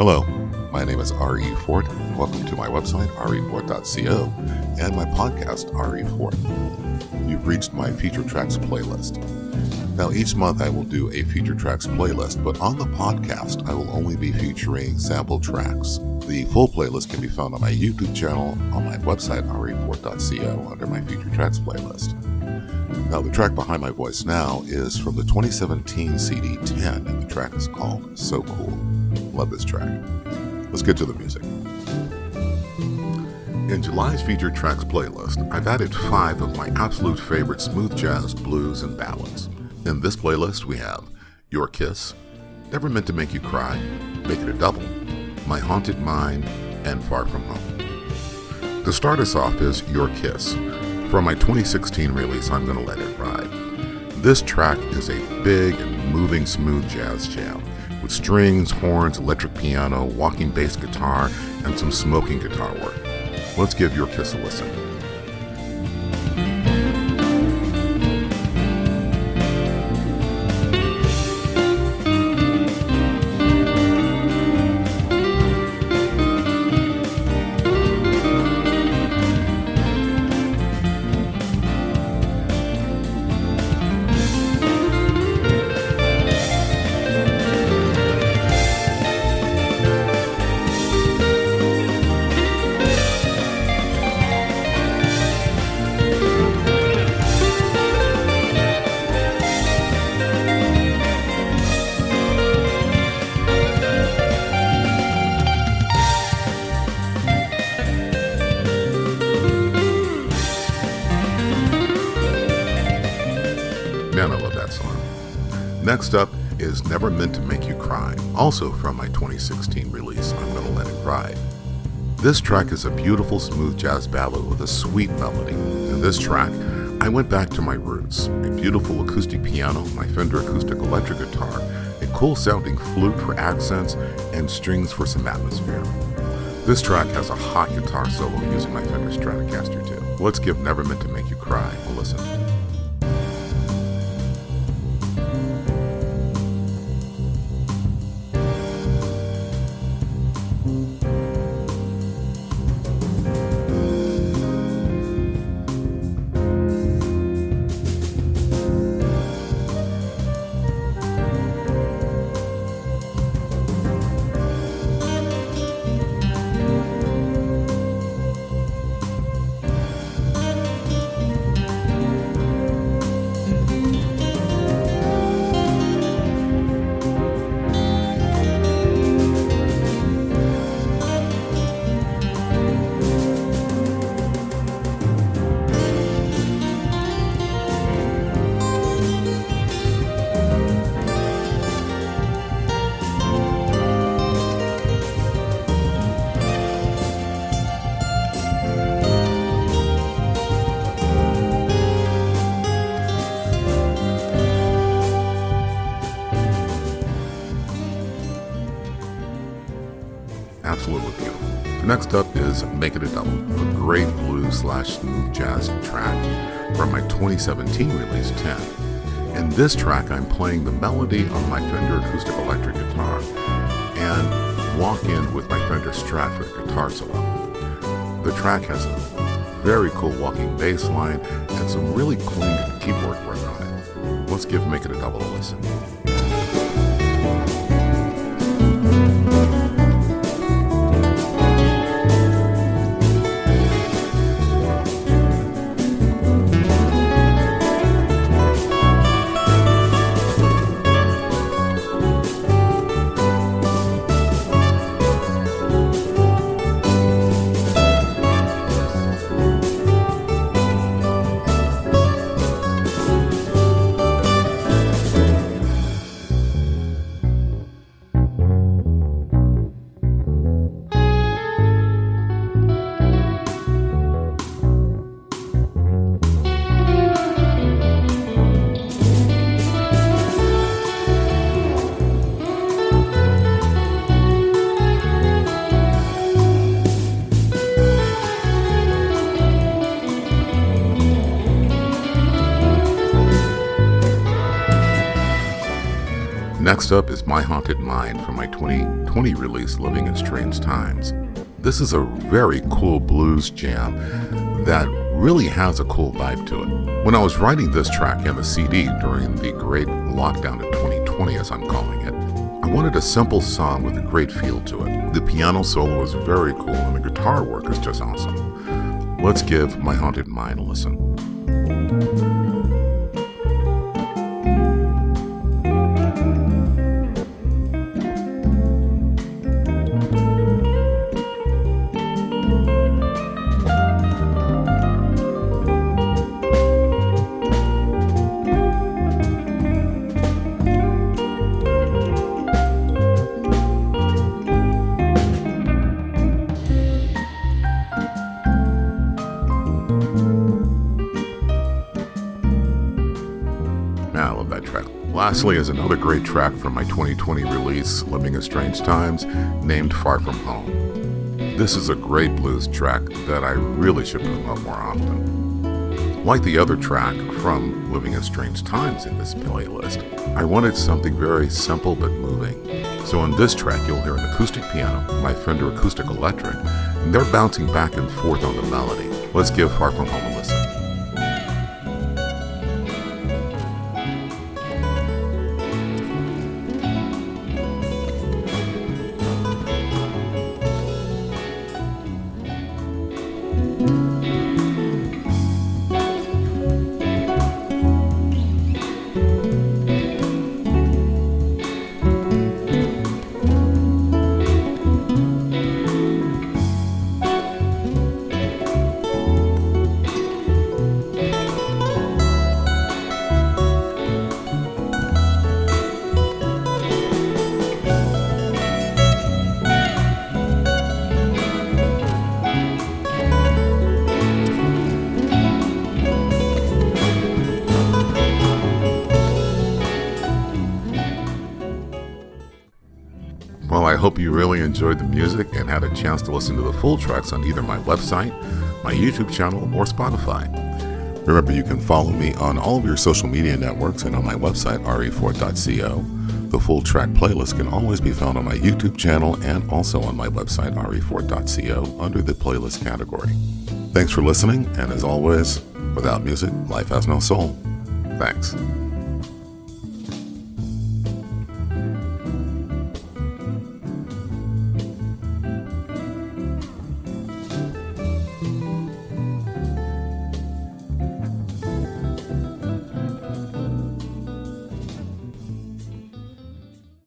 Hello, my name is R.E. Fort. Welcome to my website, refort.co, and my podcast, R.E. Fort. You've reached my feature tracks playlist. Now, each month I will do a feature tracks playlist, but on the podcast, I will only be featuring sample tracks. The full playlist can be found on my YouTube channel, on my website, refort.co, under my feature tracks playlist. Now, the track behind my voice now is from the 2017 CD 10, and the track is called So Cool. Love this track. Let's get to the music. In July's featured tracks playlist, I've added five of my absolute favorite smooth jazz, blues, and ballads. In this playlist, we have Your Kiss, Never Meant to Make You Cry, Make It a Double, My Haunted Mind, and Far From Home. To start us off is Your Kiss. From my 2016 release, I'm Gonna Let It Ride. This track is a big and moving smooth jazz jam with strings, horns, electric piano, walking bass guitar, and some smoking guitar work. Let's give Your Kiss a listen. Next up is Never Meant to Make You Cry, also from my 2016 release, I'm Gonna Let It Ride. This track is a beautiful smooth jazz ballad with a sweet melody. In this track, I went back to my roots a beautiful acoustic piano, my Fender acoustic electric guitar, a cool sounding flute for accents, and strings for some atmosphere. This track has a hot guitar solo using my Fender Stratocaster too. Let's give Never Meant to Make You Cry a listen. Absolutely beautiful. Next up is Make It a Double, a great blues slash smooth jazz track from my 2017 release 10. In this track, I'm playing the melody on my Fender acoustic electric guitar and walk in with my Fender Strat for the guitar solo. The track has a very cool walking bass line and some really clean keyboard work on it. Let's give Make It a Double a listen. Next up is My Haunted Mind from my 2020 release, Living in Strange Times. This is a very cool blues jam that really has a cool vibe to it. When I was writing this track and the CD during the great lockdown of 2020, as I'm calling it, I wanted a simple song with a great feel to it. The piano solo is very cool and the guitar work is just awesome. Let's give My Haunted Mind a listen. Lastly is another great track from my 2020 release, Living in Strange Times, named Far From Home. This is a great blues track that I really should promote more often. Like the other track from Living in Strange Times in this playlist, I wanted something very simple but moving. So on this track, you'll hear an acoustic piano, my Fender Acoustic Electric, and they're bouncing back and forth on the melody. Let's give Far From Home a listen. Well, I hope you really enjoyed the music and had a chance to listen to the full tracks on either my website, my YouTube channel, or Spotify. Remember, you can follow me on all of your social media networks and on my website, refort.co. The full track playlist can always be found on my YouTube channel and also on my website, refort.co, under the playlist category. Thanks for listening, and as always, without music, life has no soul. Thanks.